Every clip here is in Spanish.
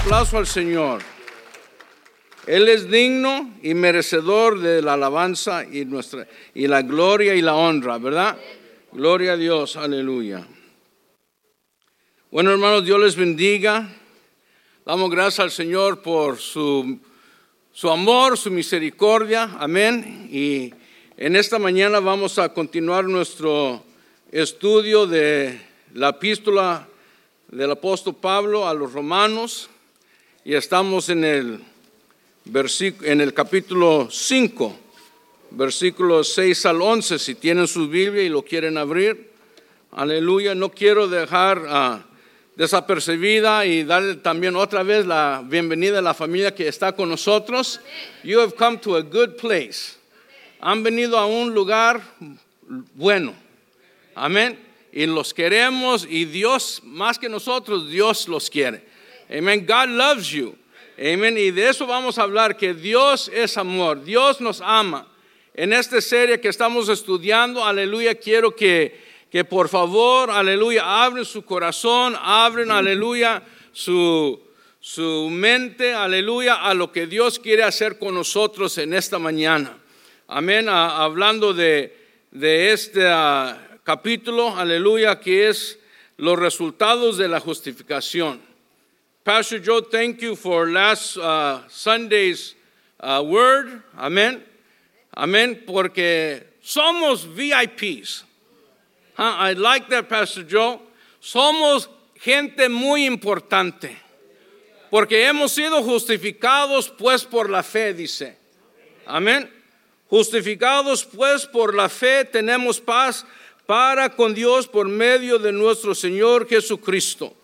aplauso al Señor. Él es digno y merecedor de la alabanza y, nuestra, y la gloria y la honra, ¿verdad? Gloria a Dios, aleluya. Bueno, hermanos, Dios les bendiga. Damos gracias al Señor por su, su amor, su misericordia. Amén. Y en esta mañana vamos a continuar nuestro estudio de la epístola del apóstol Pablo a los romanos y estamos en el, en el capítulo 5, versículos 6 al 11, si tienen su Biblia y lo quieren abrir. Aleluya, no quiero dejar uh, desapercibida y darle también otra vez la bienvenida a la familia que está con nosotros. You have come to a good place. Han venido a un lugar bueno. Amén y los queremos y Dios, más que nosotros, Dios los quiere. Amen. God loves you. Amen. Y de eso vamos a hablar, que Dios es amor, Dios nos ama. En esta serie que estamos estudiando, aleluya, quiero que, que por favor, aleluya, abren su corazón, abren, aleluya, su, su mente, aleluya, a lo que Dios quiere hacer con nosotros en esta mañana. Amén. hablando de, de esta capítulo, aleluya, que es los resultados de la justificación. Pastor Joe, thank you for last uh, Sunday's uh, word. Amén. Amén, porque somos VIPs. I like that, Pastor Joe. Somos gente muy importante. Porque hemos sido justificados pues por la fe, dice. Amén. Justificados pues por la fe tenemos paz para con Dios por medio de nuestro Señor Jesucristo.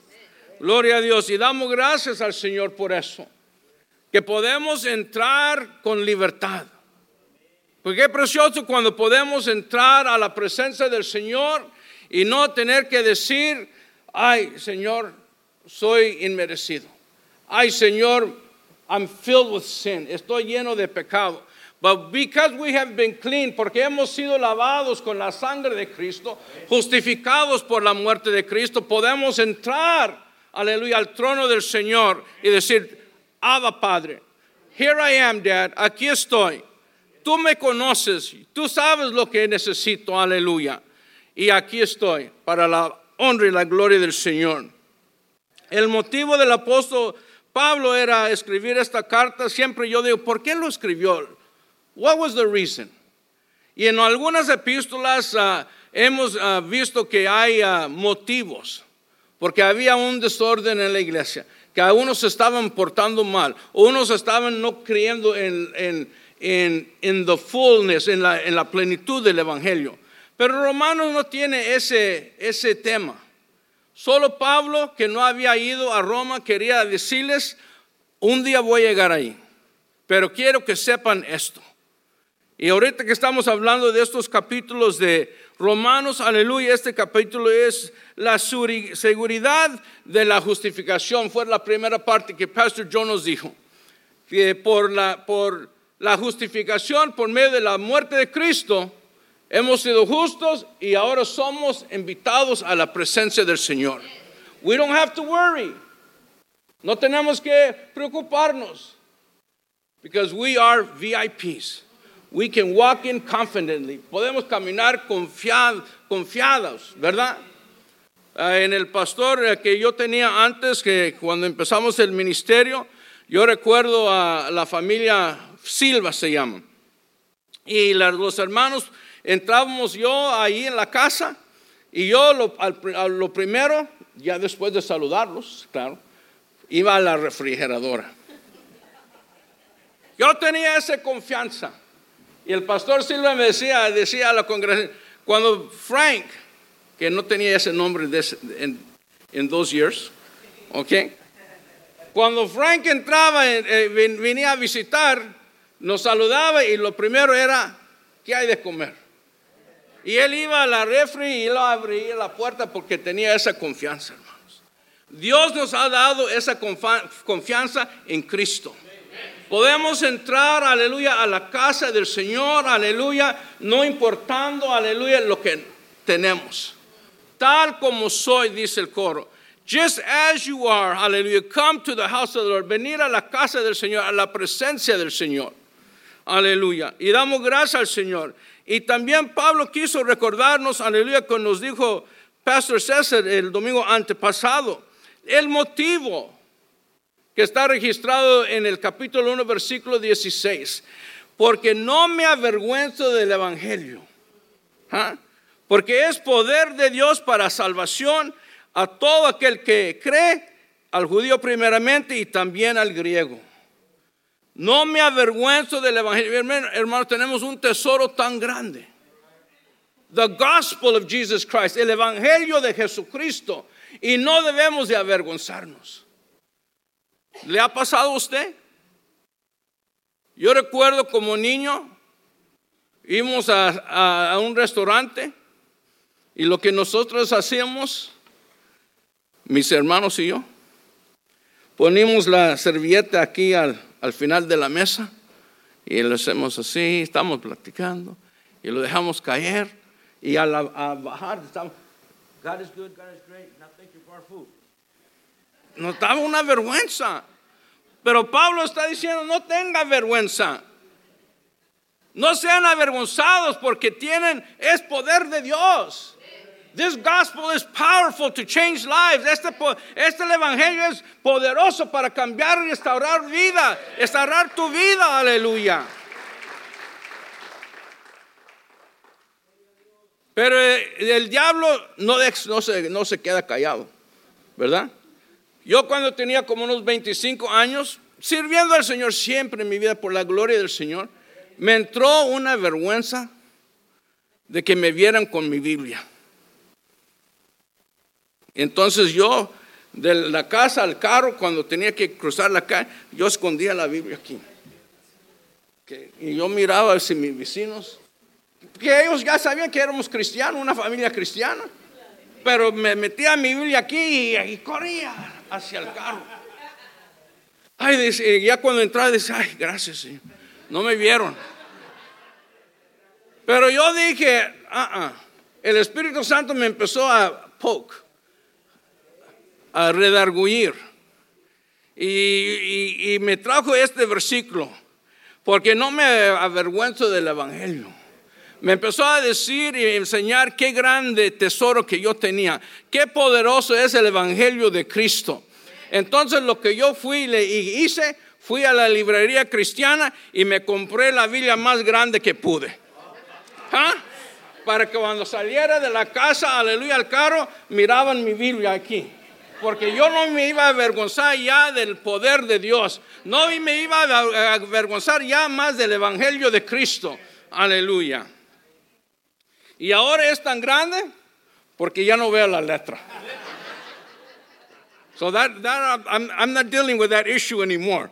Gloria a Dios. Y damos gracias al Señor por eso. Que podemos entrar con libertad. Porque es precioso cuando podemos entrar a la presencia del Señor y no tener que decir, ay Señor, soy inmerecido. Ay Señor, I'm filled with sin. Estoy lleno de pecado. But because we have been clean, porque hemos sido lavados con la sangre de Cristo, justificados por la muerte de Cristo, podemos entrar, aleluya, al trono del Señor y decir, Abba Padre, here I am, Dad, aquí estoy. Tú me conoces, tú sabes lo que necesito, aleluya. Y aquí estoy para la honra y la gloria del Señor. El motivo del apóstol Pablo era escribir esta carta. Siempre yo digo, ¿por qué lo escribió? What was the reason? Y en algunas epístolas uh, hemos uh, visto que hay uh, motivos, porque había un desorden en la iglesia, que a unos se estaban portando mal, unos estaban no creyendo en, en, en, en the fullness, en la, en la plenitud del evangelio. Pero Romanos no tiene ese, ese tema. Solo Pablo, que no había ido a Roma, quería decirles, un día voy a llegar ahí. Pero quiero que sepan esto. Y ahorita que estamos hablando de estos capítulos de Romanos, aleluya, este capítulo es la seguridad de la justificación. Fue la primera parte que Pastor John nos dijo. Que por la, por la justificación, por medio de la muerte de Cristo, hemos sido justos y ahora somos invitados a la presencia del Señor. We don't have to worry. No tenemos que preocuparnos. Because we are VIPs. We can walk in confidently. Podemos caminar confiados, ¿verdad? Ah, en el pastor eh, que yo tenía antes, que cuando empezamos el ministerio, yo recuerdo a la familia Silva se llama. Y los hermanos entrábamos yo ahí en la casa y yo lo, lo primero, ya después de saludarlos, claro, iba a la refrigeradora. Yo tenía esa confianza. Y el pastor Silva me decía, decía a la congregación, cuando Frank, que no tenía ese nombre en, dos years, ¿ok? Cuando Frank entraba, eh, venía a visitar, nos saludaba y lo primero era, ¿qué hay de comer? Y él iba a la refri y lo abría la puerta porque tenía esa confianza, hermanos. Dios nos ha dado esa confianza en Cristo. Podemos entrar, aleluya, a la casa del Señor, aleluya, no importando, aleluya, lo que tenemos. Tal como soy, dice el coro. Just as you are, aleluya, come to the house of the Lord. Venir a la casa del Señor, a la presencia del Señor. Aleluya. Y damos gracias al Señor. Y también Pablo quiso recordarnos, aleluya, cuando nos dijo Pastor César el domingo antepasado, el motivo que está registrado en el capítulo 1, versículo 16. Porque no me avergüenzo del Evangelio. ¿ah? Porque es poder de Dios para salvación a todo aquel que cree, al judío primeramente y también al griego. No me avergüenzo del Evangelio. Hermano, tenemos un tesoro tan grande. The gospel of Jesus Christ, el Evangelio de Jesucristo. Y no debemos de avergonzarnos. ¿Le ha pasado a usted? Yo recuerdo como niño, íbamos a, a un restaurante y lo que nosotros hacíamos, mis hermanos y yo, ponimos la servilleta aquí al, al final de la mesa y lo hacemos así, estamos platicando y lo dejamos caer y al a bajar estamos, God is good, God is great, now thank you for our food. Nos daba una vergüenza. Pero Pablo está diciendo, no tenga vergüenza. No sean avergonzados porque tienen, es poder de Dios. This gospel is powerful to change lives. Este, este evangelio es poderoso para cambiar y restaurar vida, restaurar tu vida, aleluya. Pero eh, el diablo no, no, se, no se queda callado, ¿verdad? Yo cuando tenía como unos 25 años, sirviendo al Señor siempre en mi vida por la gloria del Señor, me entró una vergüenza de que me vieran con mi Biblia. Entonces yo, de la casa al carro, cuando tenía que cruzar la calle, yo escondía la Biblia aquí. y yo miraba si mis vecinos, que ellos ya sabían que éramos cristianos, una familia cristiana, pero me metía mi Biblia aquí y, corría hacia el carro. Ay, ya cuando entraba, decía, ay, gracias. No me vieron. Pero yo dije, ah, ah. el Espíritu Santo me empezó a poke a redarguir. Y, me trajo este versículo, porque no me avergüenzo del Evangelio. Me empezó a decir y enseñar qué grande tesoro que yo tenía, qué poderoso es el Evangelio de Cristo. Entonces lo que yo fui y hice, fui a la librería cristiana y me compré la Biblia más grande que pude. ¿Ah? Para que cuando saliera de la casa, aleluya, al carro, miraban mi Biblia aquí porque yo no me iba a avergonzar ya del poder de Dios, no me iba a avergonzar ya más del Evangelio de Cristo. Aleluya. Y ahora es tan grande porque ya no veo la letra. So that, I'm, I'm not dealing with that issue anymore.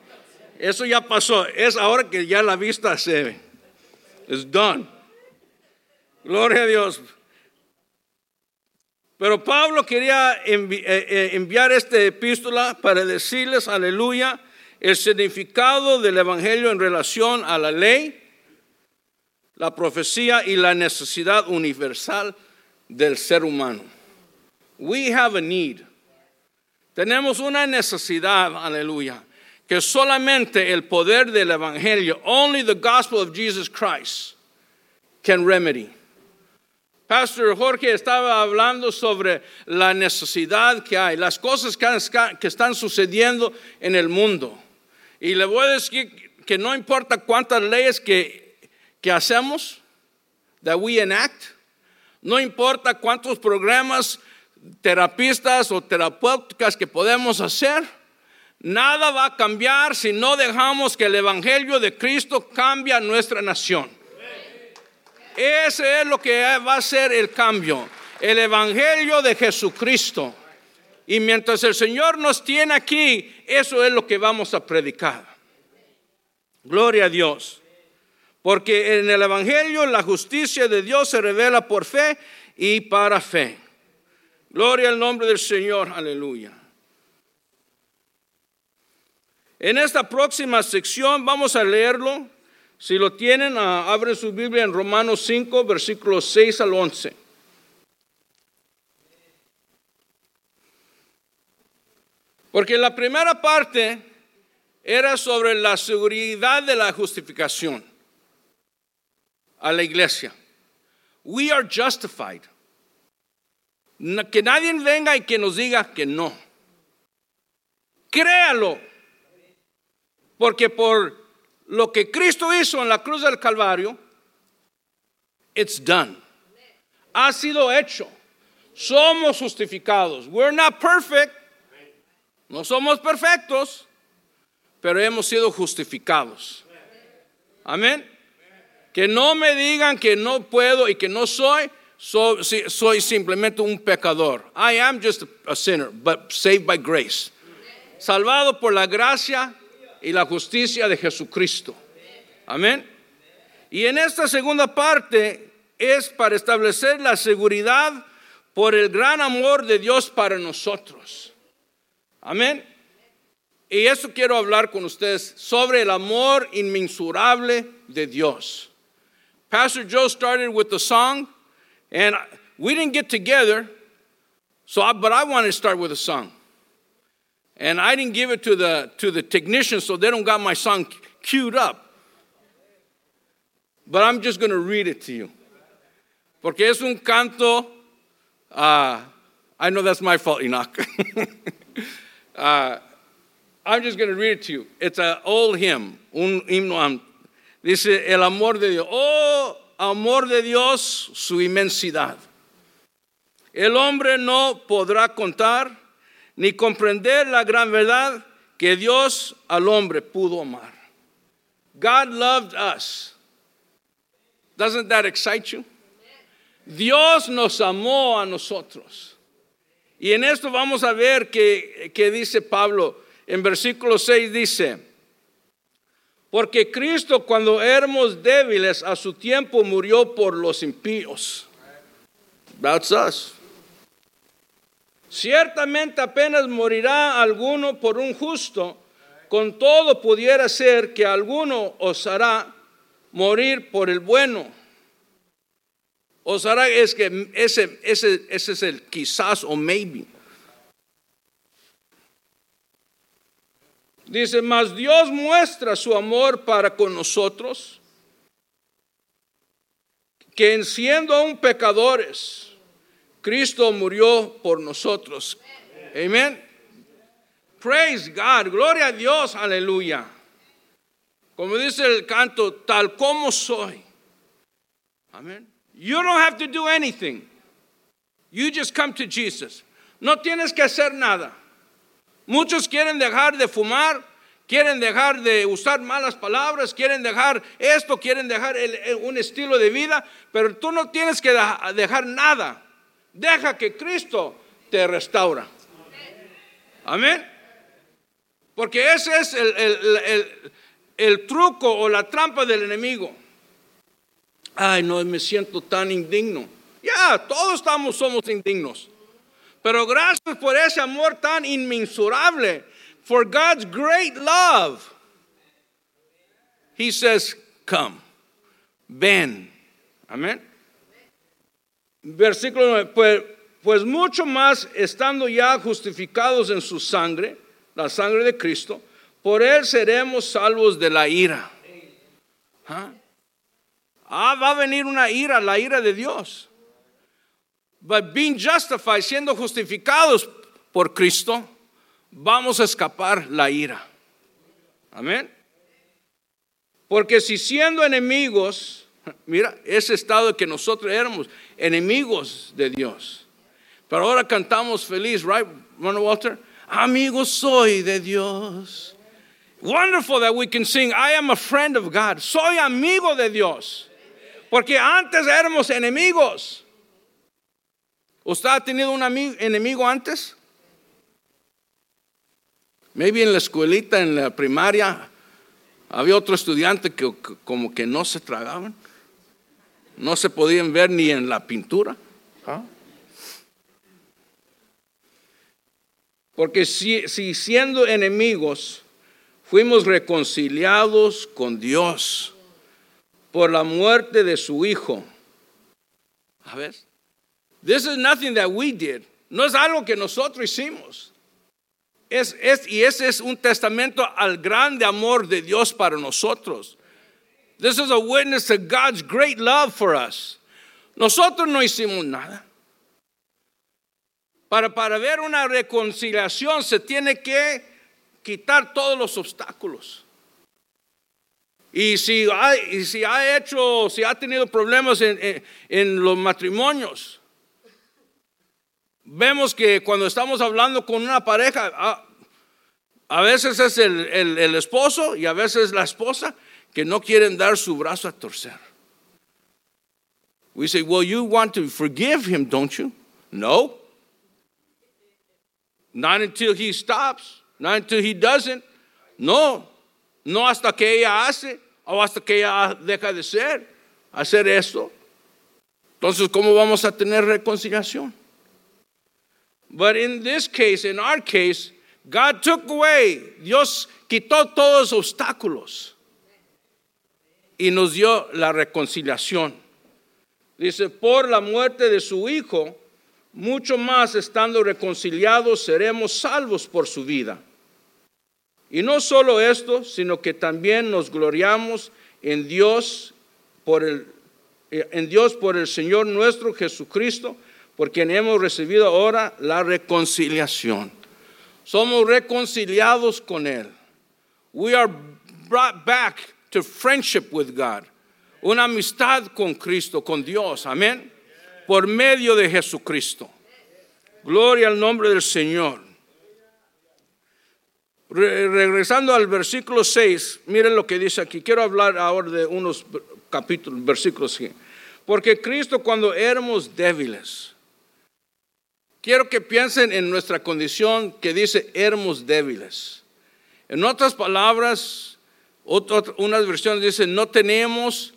Eso ya pasó. Es ahora que ya la vista se ve. It's done. Gloria a Dios. Pero Pablo quería eh, eh, enviar esta epístola para decirles, aleluya, el significado del Evangelio en relación a la ley, la profecía y la necesidad universal del ser humano. We have a need. Tenemos una necesidad, aleluya, que solamente el poder del Evangelio, only the gospel of Jesus Christ, can remedy. Pastor Jorge estaba hablando sobre la necesidad que hay, las cosas que, están sucediendo en el mundo. Y le voy a decir que no importa cuántas leyes que, que hacemos, that we enact, no importa cuántos programas terapistas o terapéuticas que podemos hacer, nada va a cambiar si no dejamos que el Evangelio de Cristo cambie a nuestra nación. Ese es lo que va a ser el cambio. El Evangelio de Jesucristo. Y mientras el Señor nos tiene aquí, eso es lo que vamos a predicar. Gloria a Dios. Porque en el Evangelio la justicia de Dios se revela por fe y para fe. Gloria al nombre del Señor. Aleluya. En esta próxima sección vamos a leerlo si lo tienen, ah, abren su Biblia en Romanos 5, versículos 6 al 11. Porque la primera parte era sobre la seguridad de la justificación a la iglesia. We are justified. Que nadie venga y que nos diga que no. Créalo. Porque por lo que Cristo hizo en la cruz del Calvario, it's done. Ha sido hecho. Somos justificados. We're not perfect. No somos perfectos, pero hemos sido justificados. Amén. Que no me digan que no puedo y que no soy, soy, soy simplemente un pecador. I am just a sinner, but saved by grace. Salvado por la gracia y la justicia de Jesucristo. Amén. Y en esta segunda parte es para establecer la seguridad por el gran amor de Dios para nosotros. Amén. Y eso quiero hablar con ustedes sobre el amor inmensurable de Dios. Pastor Joe started with the song, and we didn't get together, so I, but I wanted to start with a song. And I didn't give it to the, to the technician, so they don't got my song queued up. But I'm just going to read it to you. Porque es un canto, uh, I know that's my fault, Enoch. uh, I'm just going to read it to you. It's an old hymn, un himno Dice, el amor de Dios. Oh, amor de Dios, su inmensidad. El hombre no podrá contar ni comprender la gran verdad que Dios al hombre pudo amar. God loved us. Doesn't that excite you? Dios nos amó a nosotros. Y en esto vamos a ver que, que dice Pablo, en versículo 6 dice, porque Cristo cuando éramos débiles a su tiempo murió por los impíos. That's us. Ciertamente apenas morirá alguno por un justo, con todo pudiera ser que alguno os hará morir por el bueno. Os hará, es que ese, ese, ese es el quizás o maybe. Dice, mas Dios muestra su amor para con nosotros, que en siendo aún pecadores, Cristo murió por nosotros. Amén. Praise God, gloria a Dios, aleluya. Como dice el canto, tal como soy. Amén. You don't have to do anything. You just come to Jesus. No tienes que hacer nada. Muchos quieren dejar de fumar, quieren dejar de usar malas palabras, quieren dejar esto, quieren dejar un estilo de vida, pero tú no tienes que dejar nada. Deja que Cristo te restaura. Amén. Porque ese es el, truco o la trampa del enemigo. Ay, no, me siento tan indigno. Ya, todos estamos, somos indignos. Pero gracias por ese amor tan inmensurable. For God's great love. He says, Come, ven. Amén. Versículo 9. Pues, pues mucho más estando ya justificados en su sangre, la sangre de Cristo, por él seremos salvos de la ira. ¿Ah? ah, va a venir una ira, la ira de Dios. But being justified, siendo justificados por Cristo, vamos a escapar la ira. Amén. Porque si siendo enemigos, mira, ese estado que nosotros éramos enemigos de Dios. Pero ahora cantamos feliz, right, Ronald Walter? Amigos soy de Dios. Wonderful that we can sing, I am a friend of God. Soy amigo de Dios. Porque antes éramos enemigos. ¿Usted ha tenido un enemigo antes? Maybe en la escuelita, en la primaria, había otro estudiante que, como que no se tragaban. No se podían ver ni en la pintura. ¿Ah? Porque si, si siendo enemigos fuimos reconciliados con Dios por la muerte de su Hijo. A ver. This is nothing that we did. No es algo que nosotros hicimos. Es, es, y ese es un testamento al grande amor de Dios para nosotros. This is a witness to God's great love for us. Nosotros no hicimos nada. Para, para ver una reconciliación se tiene que quitar todos los obstáculos. Y si ha, y si ha hecho, si ha tenido problemas en, en, en los matrimonios, vemos que cuando estamos hablando con una pareja, a, a veces es el, el, el, esposo y a veces la esposa que no quieren dar su brazo a torcer. We say, well, you want to forgive him, don't you? No. Not until he stops, not until he doesn't. No, no hasta que ella hace o hasta que ella deja de ser, hacer esto. Entonces, ¿cómo vamos a tener reconciliación? But in this case, in our case, God took away, Dios quitó todos los obstáculos y nos dio la reconciliación. Dice, por la muerte de su Hijo, mucho más estando reconciliados seremos salvos por su vida. Y no solo esto, sino que también nos gloriamos en Dios por el, en Dios por el Señor nuestro Jesucristo, por quien hemos recibido ahora la reconciliación. Somos reconciliados con Él. We are brought back to friendship with God. Una amistad con Cristo, con Dios. Amén. Por medio de Jesucristo. Gloria al nombre del Señor. Re regresando al versículo 6, miren lo que dice aquí. Quiero hablar ahora de unos capítulos, versículos. Porque Cristo cuando éramos débiles, Quiero que piensen en nuestra condición que dice éramos débiles. En otras palabras, unas versiones dicen no tenemos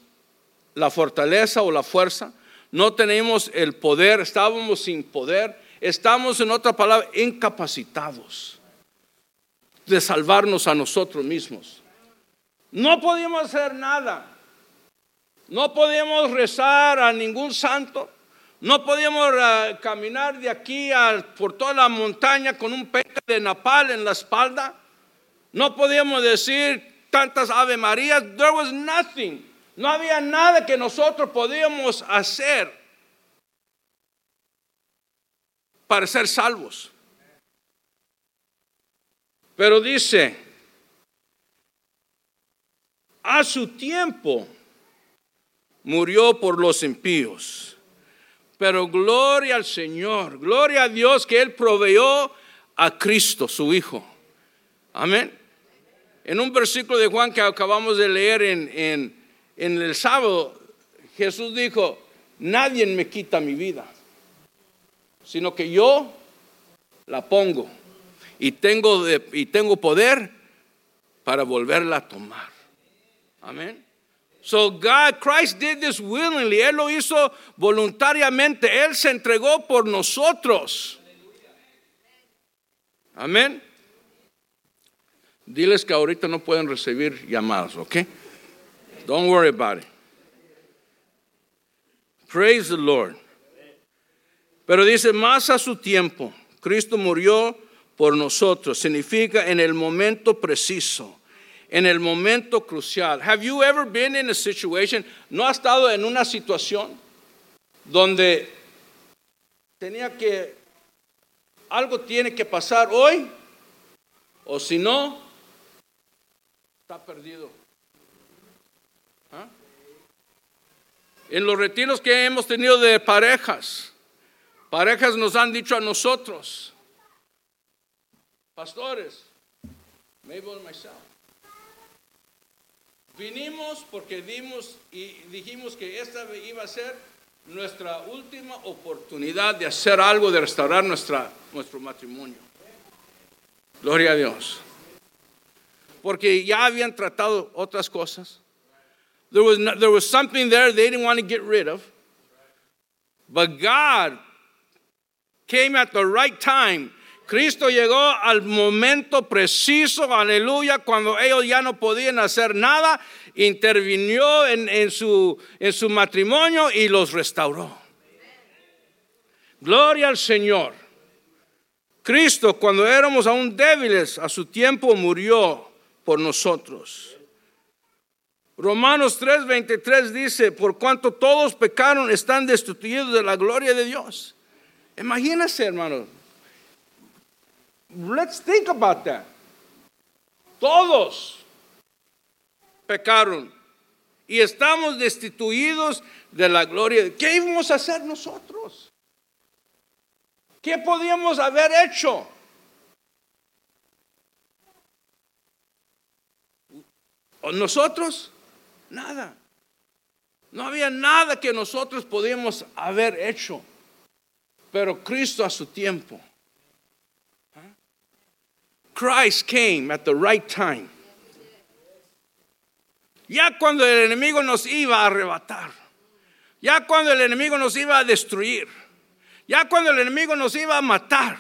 la fortaleza o la fuerza, no tenemos el poder, estábamos sin poder, estamos en otra palabra incapacitados de salvarnos a nosotros mismos. No podíamos hacer nada. No podíamos rezar a ningún santo. No podíamos uh, caminar de aquí a, por toda la montaña con un pecho de napal en la espalda. No podíamos decir tantas Ave Marías. There was nothing. No había nada que nosotros podíamos hacer para ser salvos. Pero dice, a su tiempo murió por los impíos pero gloria al Señor, gloria a Dios que Él proveyó a Cristo, su Hijo. Amén. En un versículo de Juan que acabamos de leer en, en, en el sábado, Jesús dijo, nadie me quita mi vida, sino que yo la pongo y tengo, de, y tengo poder para volverla a tomar. Amén. So God, Christ did this willingly. Él lo hizo voluntariamente. Él se entregó por nosotros. Amén. Diles que ahorita no pueden recibir llamadas, ¿ok? Don't worry about it. Praise the Lord. Pero dice, más a su tiempo, Cristo murió por nosotros. Significa en el momento preciso en el momento crucial. Have you ever been in a situation, no ha estado en una situación donde tenía que, algo tiene que pasar hoy, o si no, está perdido. ¿Ah? En los retiros que hemos tenido de parejas, parejas nos han dicho a nosotros, pastores, Mabel myself, Vinimos porque dimos y dijimos que esta iba a ser nuestra última oportunidad de hacer algo, de restaurar nuestra, nuestro matrimonio. Gloria a Dios. Porque ya habían tratado otras cosas. There was, no, there was something there they didn't want to get rid of. But God came at the right time Cristo llegó al momento preciso, aleluya, cuando ellos ya no podían hacer nada, intervinió en, en, su, en su matrimonio y los restauró. Gloria al Señor. Cristo, cuando éramos aún débiles, a su tiempo murió por nosotros. Romanos 3:23 dice, por cuanto todos pecaron, están destituidos de la gloria de Dios. Imagínense, hermano. Let's think about that. Todos pecaron y estamos destituidos de la gloria. ¿Qué íbamos a hacer nosotros? ¿Qué podíamos haber hecho? ¿Nosotros? Nada. No había nada que nosotros podíamos haber hecho. Pero Cristo a su tiempo. Christ came at the right time. Ya cuando el enemigo nos iba a arrebatar. Ya cuando el enemigo nos iba a destruir ya cuando el enemigo nos iba a matar,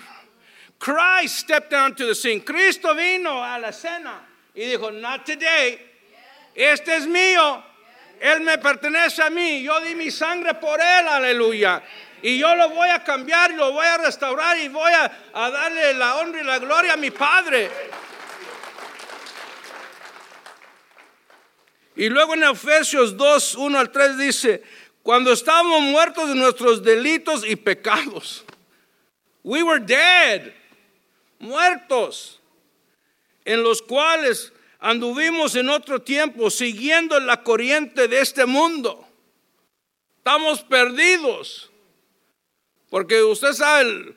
Christ stepped down to the scene. Cristo vino a la cena y dijo, not today. Este es mío. Él me pertenece a mí. Yo di mi sangre por él, aleluya. Y yo lo voy a cambiar, lo voy a restaurar y voy a, a darle la honra y la gloria a mi Padre. Y luego en Efesios 2, 1 al 3 dice, cuando estábamos muertos de nuestros delitos y pecados. We were dead, muertos, en los cuales anduvimos en otro tiempo siguiendo la corriente de este mundo. Estamos perdidos. Porque usted sabe,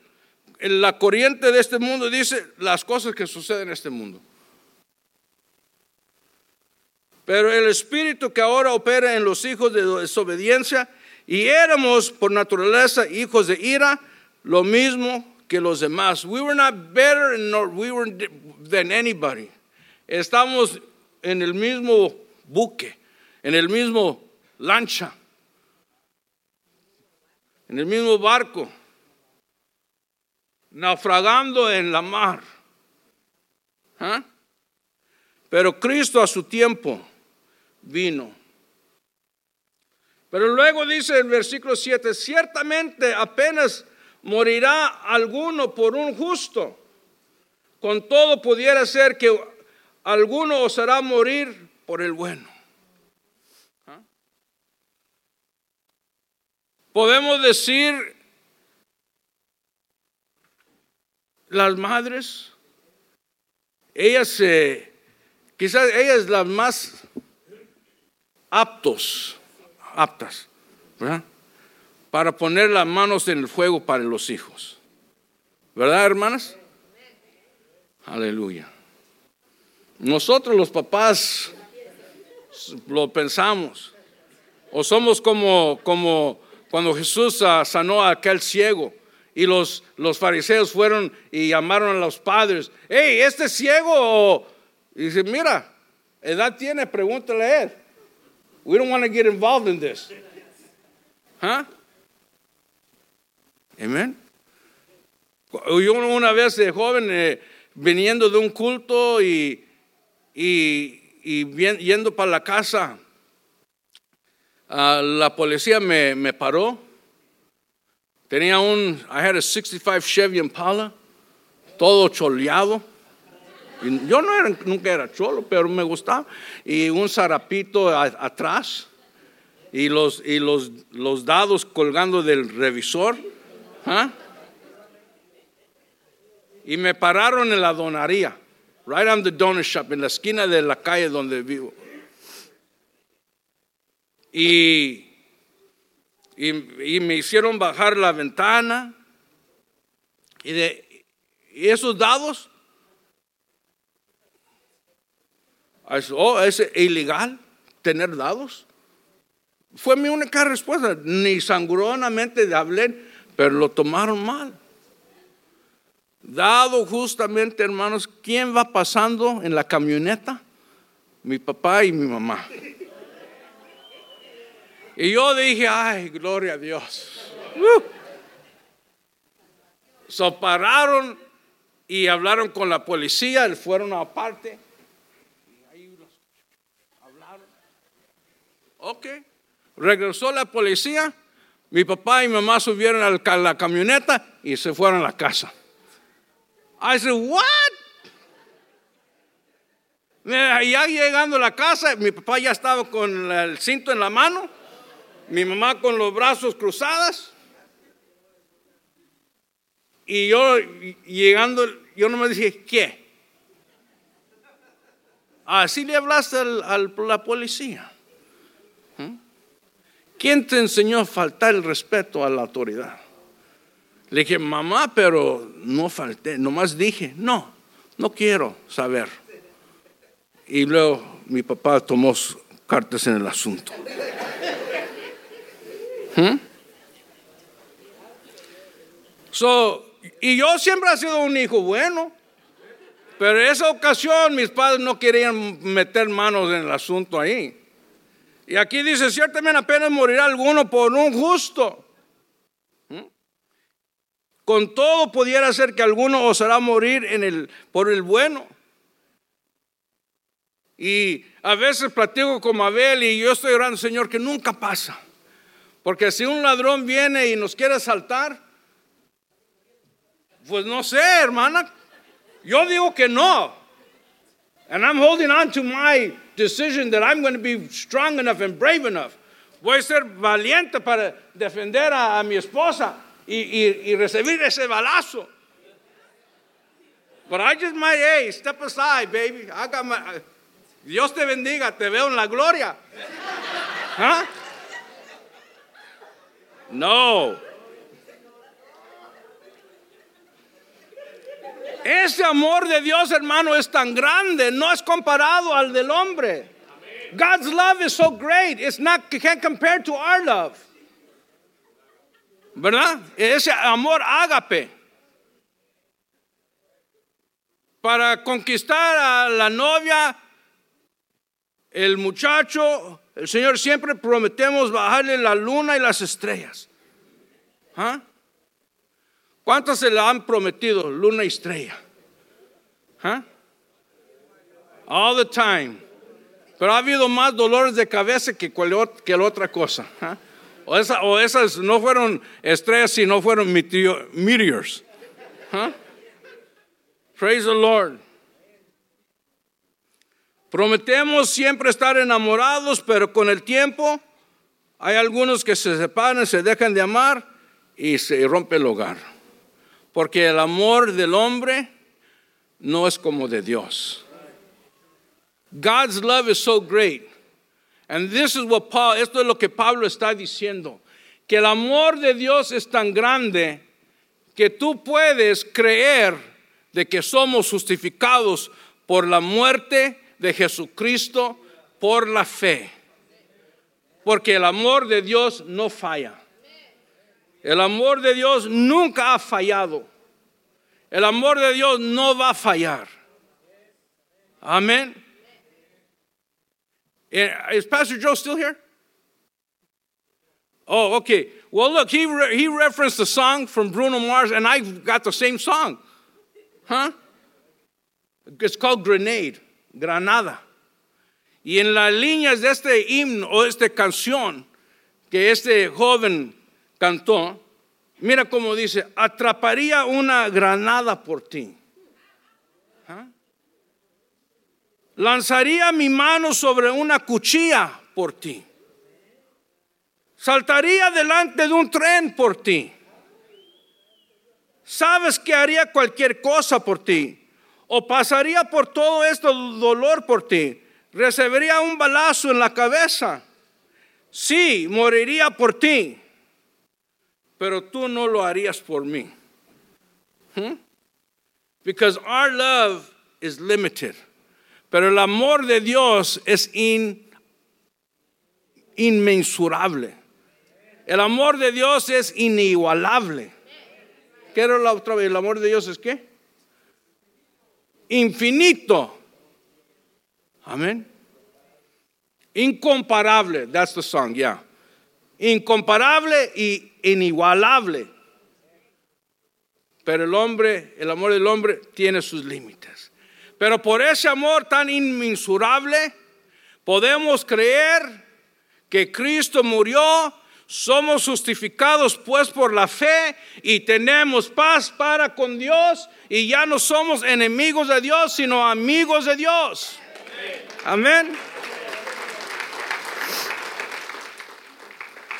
la corriente de este mundo dice las cosas que suceden en este mundo. Pero el espíritu que ahora opera en los hijos de desobediencia, y éramos por naturaleza hijos de ira, lo mismo que los demás. We were not better nor we were than anybody. Estamos en el mismo buque, en el mismo lancha, en el mismo barco, naufragando en la mar. ¿Ah? Pero Cristo a su tiempo vino. Pero luego dice el versículo 7, ciertamente apenas morirá alguno por un justo. Con todo pudiera ser que alguno osará morir por el bueno. Podemos decir las madres, ellas se, quizás ellas las más aptos, aptas, para poner las manos en el fuego para los hijos. ¿Verdad, hermanas? Aleluya. Nosotros los papás lo pensamos. O somos como, como cuando Jesús ah, sanó a aquel ciego y los, los fariseos fueron y llamaron a los padres. Hey, este ciego. Y dice, mira, edad tiene, pregúntale a él. We don't want to get involved in this. ¿Ah? Amén. Yo una vez de joven eh, viniendo de un culto y, y, yendo para la casa, uh, la policía me, me, paró. Tenía un, I had a 65 Chevy Impala, todo choleado. Yo no era, nunca era cholo, pero me gustaba. Y un zarapito atrás y, los, y los, los dados colgando del revisor. ¿ah? Y me pararon en la donaría, right on the donor shop, en la esquina de la calle donde vivo. Y, y, me hicieron bajar la ventana. Y, de, esos dados Oh, ¿es ilegal tener dados? Fue mi única respuesta. Ni sanguronamente hablé, pero lo tomaron mal. Dado justamente, hermanos, ¿quién va pasando en la camioneta? Mi papá y mi mamá. Y yo dije, ay, gloria a Dios. Uh. So pararon y hablaron con la policía, fueron aparte. Ok. Regresó la policía. Mi papá y mi mamá subieron a la camioneta y se fueron a la casa. I said, what? Ya llegando a la casa, mi papá ya estaba con el cinto en la mano, mi mamá con los brazos cruzados. Y yo llegando, yo no me dije, ¿qué? Así le hablaste a la policía. ¿Quién te enseñó a faltar el respeto a la autoridad? Le dije, mamá, pero no falté, nomás dije, no, no quiero saber. Y luego mi papá tomó cartas en el asunto. ¿Mm? So, y yo siempre he sido un hijo bueno, pero en esa ocasión mis padres no querían meter manos en el asunto ahí. Y aquí dice, ciertamente apenas morirá alguno por un justo. ¿Mm? Con todo pudiera ser que alguno osará morir en el, por el bueno. Y a veces platico con Abel y yo estoy orando, Señor, que nunca pasa. Porque si un ladrón viene y nos quiere asaltar, pues no sé, hermana. Yo digo que no. And I'm holding on to my decision that I'm going to be strong enough and brave enough. Voy a ser valiente para defender a, mi esposa y, y, y recibir ese balazo. But I just might, hey, step aside, baby. I got my, Dios te bendiga, te veo en la gloria. ¿Ah? No. Ese amor de Dios, hermano, es tan grande, no es comparado al del hombre. God's love is so great, it's not can't compare to our love. ¿Verdad? Ese amor ágape. Para conquistar a la novia el muchacho, el Señor siempre prometemos bajarle la luna y las estrellas. ¿Ah? ¿Cuántas se le han prometido luna y estrella? ¿Ah? All the time. Pero ha habido más dolores de cabeza que cualquier otra cosa. ¿ah? O, esas no fueron estrellas, sino fueron meteors. ¿Ah? Praise the Lord. Prometemos siempre estar enamorados, pero con el tiempo hay algunos que se separan, se dejan de amar y se rompe el hogar. Porque el amor del hombre no es como de Dios. God's love is so great. And this is what Paul, esto es lo que Pablo está diciendo, que el amor de Dios es tan grande que tú puedes creer de que somos justificados por la muerte de Jesucristo por la fe. Porque el amor de Dios no falla. El amor de Dios nunca ha fallado. El amor de Dios no va a fallar. Amén. Eh, is Pastor Joe still here? Oh, okay. Well, look, he, re he referenced the song from Bruno Mars, and I got the same song. Huh? It's called Grenade. Granada. Y en las líneas de este himno o esta canción que este joven cantó, mira cómo dice, atraparía una granada por ti. ¿Ah? Lanzaría mi mano sobre una cuchilla por ti. Saltaría delante de un tren por ti. Sabes que haría cualquier cosa por ti o pasaría por todo este dolor por ti. Recibiría un balazo en la cabeza. Sí, moriría por ti. Pero tú no lo harías por mí. ¿Mm? Because our love is limited. Pero el amor de Dios es inmensurable. El amor de Dios es inigualable. ¿Qué la otra vez? ¿El amor de Dios es qué? Infinito. Amén. Incomparable, that's the song, yeah. Incomparable y inigualable. Pero el hombre, el amor del hombre tiene sus límites. Pero por ese amor tan inmensurable, podemos creer que Cristo murió, Somos justificados pues por la fe y tenemos paz para con Dios y ya no somos enemigos de Dios, sino amigos de Dios. Amén.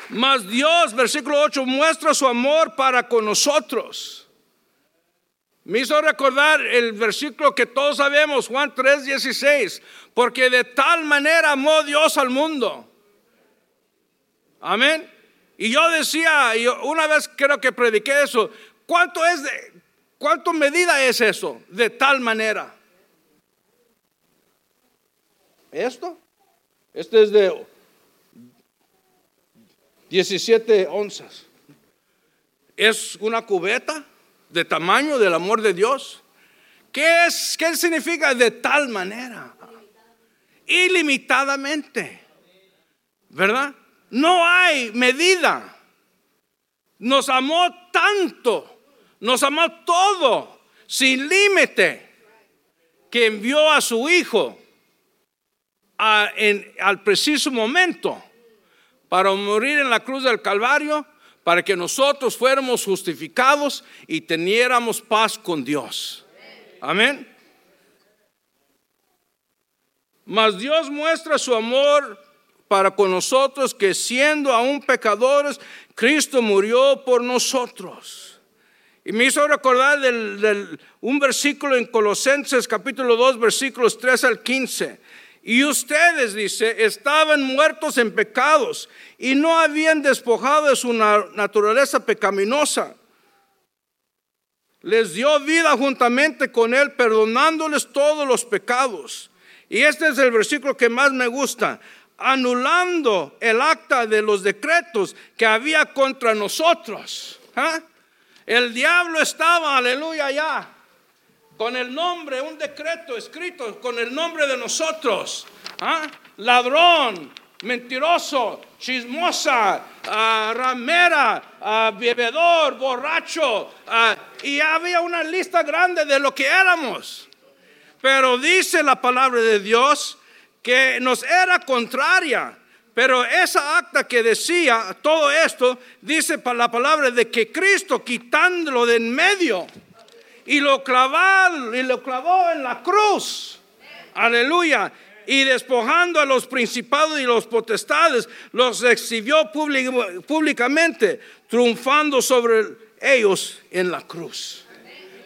Mas Dios, versículo 8, muestra su amor para con nosotros. Me hizo recordar el versículo que todos sabemos, Juan 3, 16, porque de tal manera amó Dios al mundo. Amén. Y yo decía, y una vez creo que prediqué eso, ¿cuánto es de, cuánto medida es eso? De tal manera. ¿Esto? Este es de 17 onzas. Es una cubeta de tamaño del amor de Dios. ¿Qué, es, ¿Qué significa de tal manera? Ilimitadamente. ¿Verdad? No hay medida. Nos amó tanto, nos amó todo, sin límite, que envió a su Hijo al preciso momento para morir en la cruz del Calvario, para que nosotros fuéramos justificados y teniéramos paz con Dios. Amén. Mas Dios muestra su amor para con nosotros que siendo aún pecadores, Cristo murió por nosotros. Y me hizo recordar un versículo en Colosenses capítulo 2 versículos 3 al 15. Y ustedes, dice, estaban muertos en pecados y no habían despojado de su naturaleza pecaminosa. Les dio vida juntamente con Él, perdonándoles todos los pecados. Y este es el versículo que más me gusta. Anulando el acta de los decretos que había contra nosotros. ¿Ah? El diablo estaba, aleluya, ya con el nombre, un decreto escrito con el nombre de nosotros. ¿ah? Ladrón, mentiroso, chismosa, ah, ramera, bebedor, borracho. y había una lista grande de lo que éramos. Pero dice la palabra de Dios que nos era contraria. Pero esa acta que decía todo esto, dice la palabra de que Cristo quitándolo de en medio y lo clavó, y lo clavó en la cruz. Aleluya. Y despojando a los principados y los potestades, los exhibió públicamente, triunfando sobre ellos en la cruz.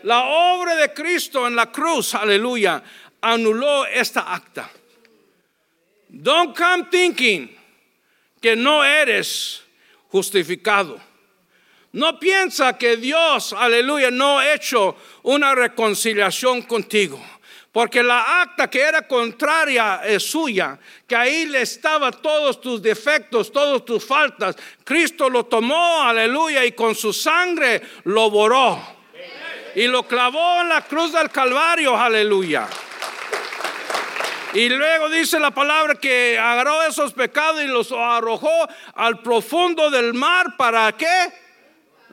La obra de Cristo en la cruz, aleluya, anuló esta acta. Don't come thinking que no eres justificado. No piensa que Dios, aleluya, no ha hecho una reconciliación contigo. Porque la acta que era contraria es suya, que ahí le estaba todos tus defectos, todas tus faltas. Cristo lo tomó, aleluya, y con su sangre lo borró. Y lo clavó en la cruz del Calvario, aleluya. Y luego dice la palabra que agarró esos pecados y los arrojó al profundo del mar. ¿Para qué?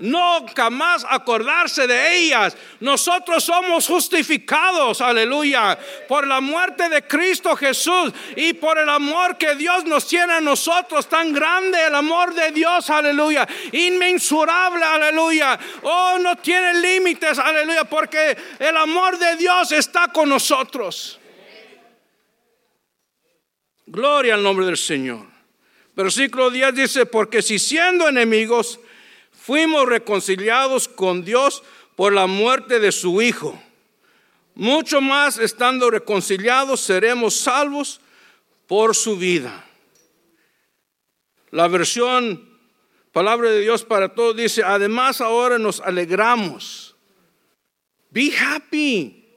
nunca más acordarse de ellas. Nosotros somos justificados, aleluya, por la muerte de Cristo Jesús y por el amor que Dios nos tiene a nosotros, tan grande el amor de Dios, aleluya, inmensurable, aleluya. Oh, no tiene límites, aleluya, porque el amor de Dios está con nosotros. Gloria al nombre del Señor. Versículo 10 dice, porque si siendo enemigos, fuimos reconciliados con Dios por la muerte de su Hijo. Mucho más estando reconciliados seremos salvos por su vida. La versión Palabra de Dios para todos dice, además ahora nos alegramos. Be happy.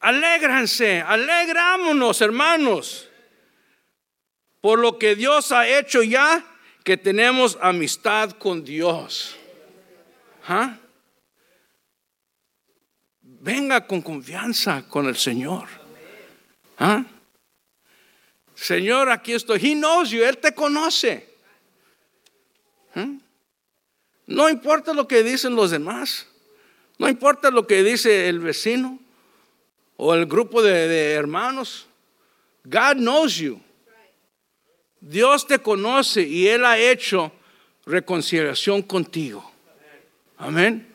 Alégranse, alegrámonos, hermanos, por lo que Dios ha hecho ya que tenemos amistad con Dios. ¿Ah? Venga con confianza con el Señor. ¿Ah? Señor, aquí estoy. He knows you. Él te conoce. ¿Ah? No importa lo que dicen los demás. No importa lo que dice el vecino o el grupo de, de hermanos. God knows you. Dios te conoce y Él ha hecho reconciliación contigo. Amén.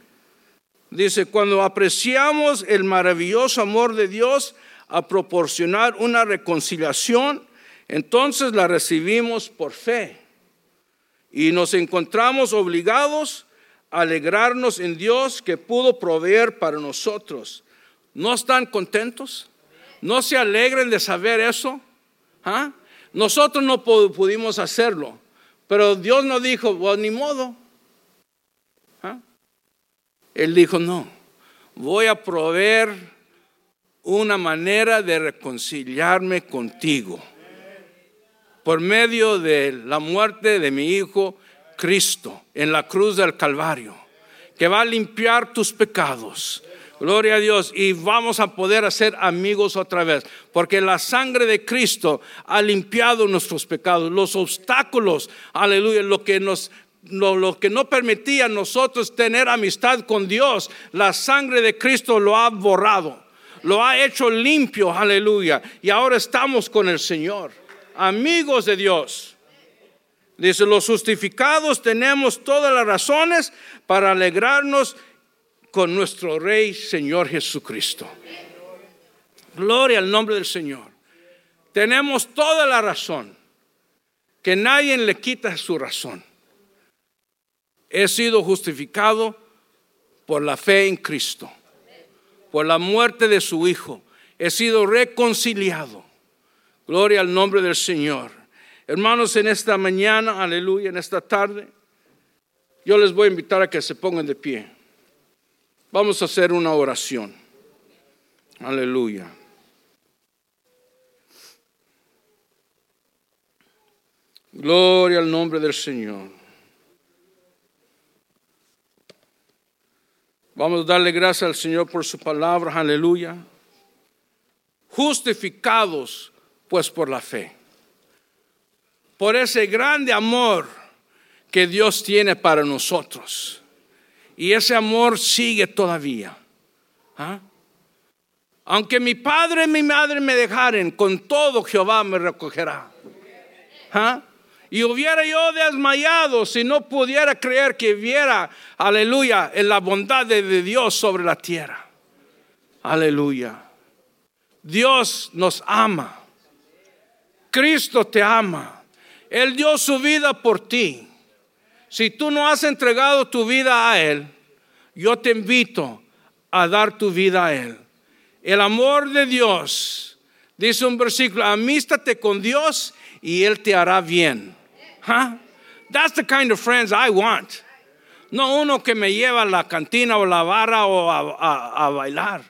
Dice, cuando apreciamos el maravilloso amor de Dios a proporcionar una reconciliación, entonces la recibimos por fe y nos encontramos obligados a alegrarnos en Dios que pudo proveer para nosotros. ¿No están contentos? ¿No se alegren de saber eso? ¿Ah? Nosotros no pudimos hacerlo, pero Dios nos dijo, pues ni modo, él dijo, no, voy a proveer una manera de reconciliarme contigo por medio de la muerte de mi Hijo Cristo en la cruz del Calvario, que va a limpiar tus pecados. Gloria a Dios. Y vamos a poder ser amigos otra vez. Porque la sangre de Cristo ha limpiado nuestros pecados. Los obstáculos, aleluya, lo que nos lo, que no permitía a nosotros tener amistad con Dios, la sangre de Cristo lo ha borrado, lo ha hecho limpio, aleluya. Y ahora estamos con el Señor, amigos de Dios. Dice, los justificados tenemos todas las razones para alegrarnos con nuestro Rey Señor Jesucristo. Gloria al nombre del Señor. Tenemos toda la razón, que nadie le quita su razón. He sido justificado por la fe en Cristo, por la muerte de su Hijo. He sido reconciliado. Gloria al nombre del Señor. Hermanos, en esta mañana, aleluya, en esta tarde, yo les voy a invitar a que se pongan de pie. Vamos a hacer una oración. Aleluya. Gloria al nombre del Señor. Vamos a darle gracias al Señor por su palabra, aleluya. Justificados pues por la fe. Por ese grande amor que Dios tiene para nosotros. Y ese amor sigue todavía. ¿Ah? Aunque mi padre y mi madre me dejaren, con todo Jehová me recogerá. ¿Ah? Y hubiera yo desmayado si no pudiera creer que viera, aleluya, en la bondad de Dios sobre la tierra. Aleluya. Dios nos ama. Cristo te ama. Él dio su vida por ti. Si tú no has entregado tu vida a Él, yo te invito a dar tu vida a Él. El amor de Dios, dice un versículo, amístate con Dios y Él te hará bien. Huh? That's the kind of friends I want. No uno que me lleva a la cantina o la barra o a, bailar.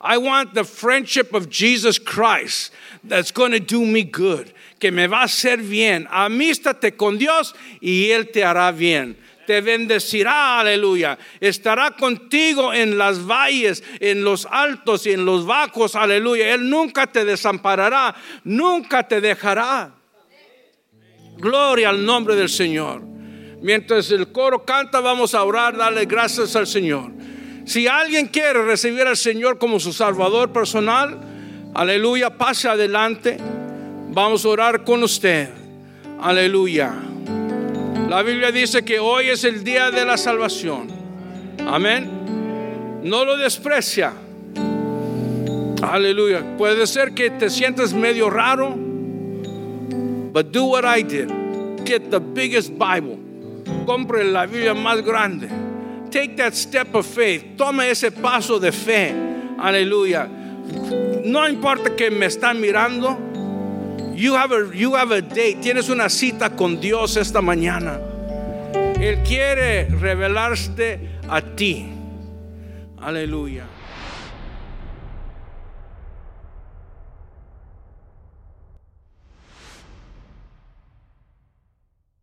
I want the friendship of Jesus Christ that's going to do me good, que me va a hacer bien. Amístate con Dios y Él te hará bien. Te bendecirá, aleluya. Estará contigo en las valles, en los altos y en los bajos, aleluya. Él nunca te desamparará, nunca te dejará. Gloria al nombre del Señor. Mientras el coro canta, vamos a orar, darle gracias al Señor. Si alguien quiere recibir al Señor como su Salvador personal, aleluya, pase adelante. Vamos a orar con usted. Aleluya. La Biblia dice que hoy es el día de la salvación. Amén. No lo desprecia. Aleluya. Puede ser que te sientas medio raro But do what I did. Get the biggest Bible. Compre la Biblia más grande. Take that step of faith. Tome ese paso de fe. Aleluya. No importa que me están mirando. You have a, you have a date. Tienes una cita con Dios esta mañana. Él quiere revelarte a ti. Aleluya.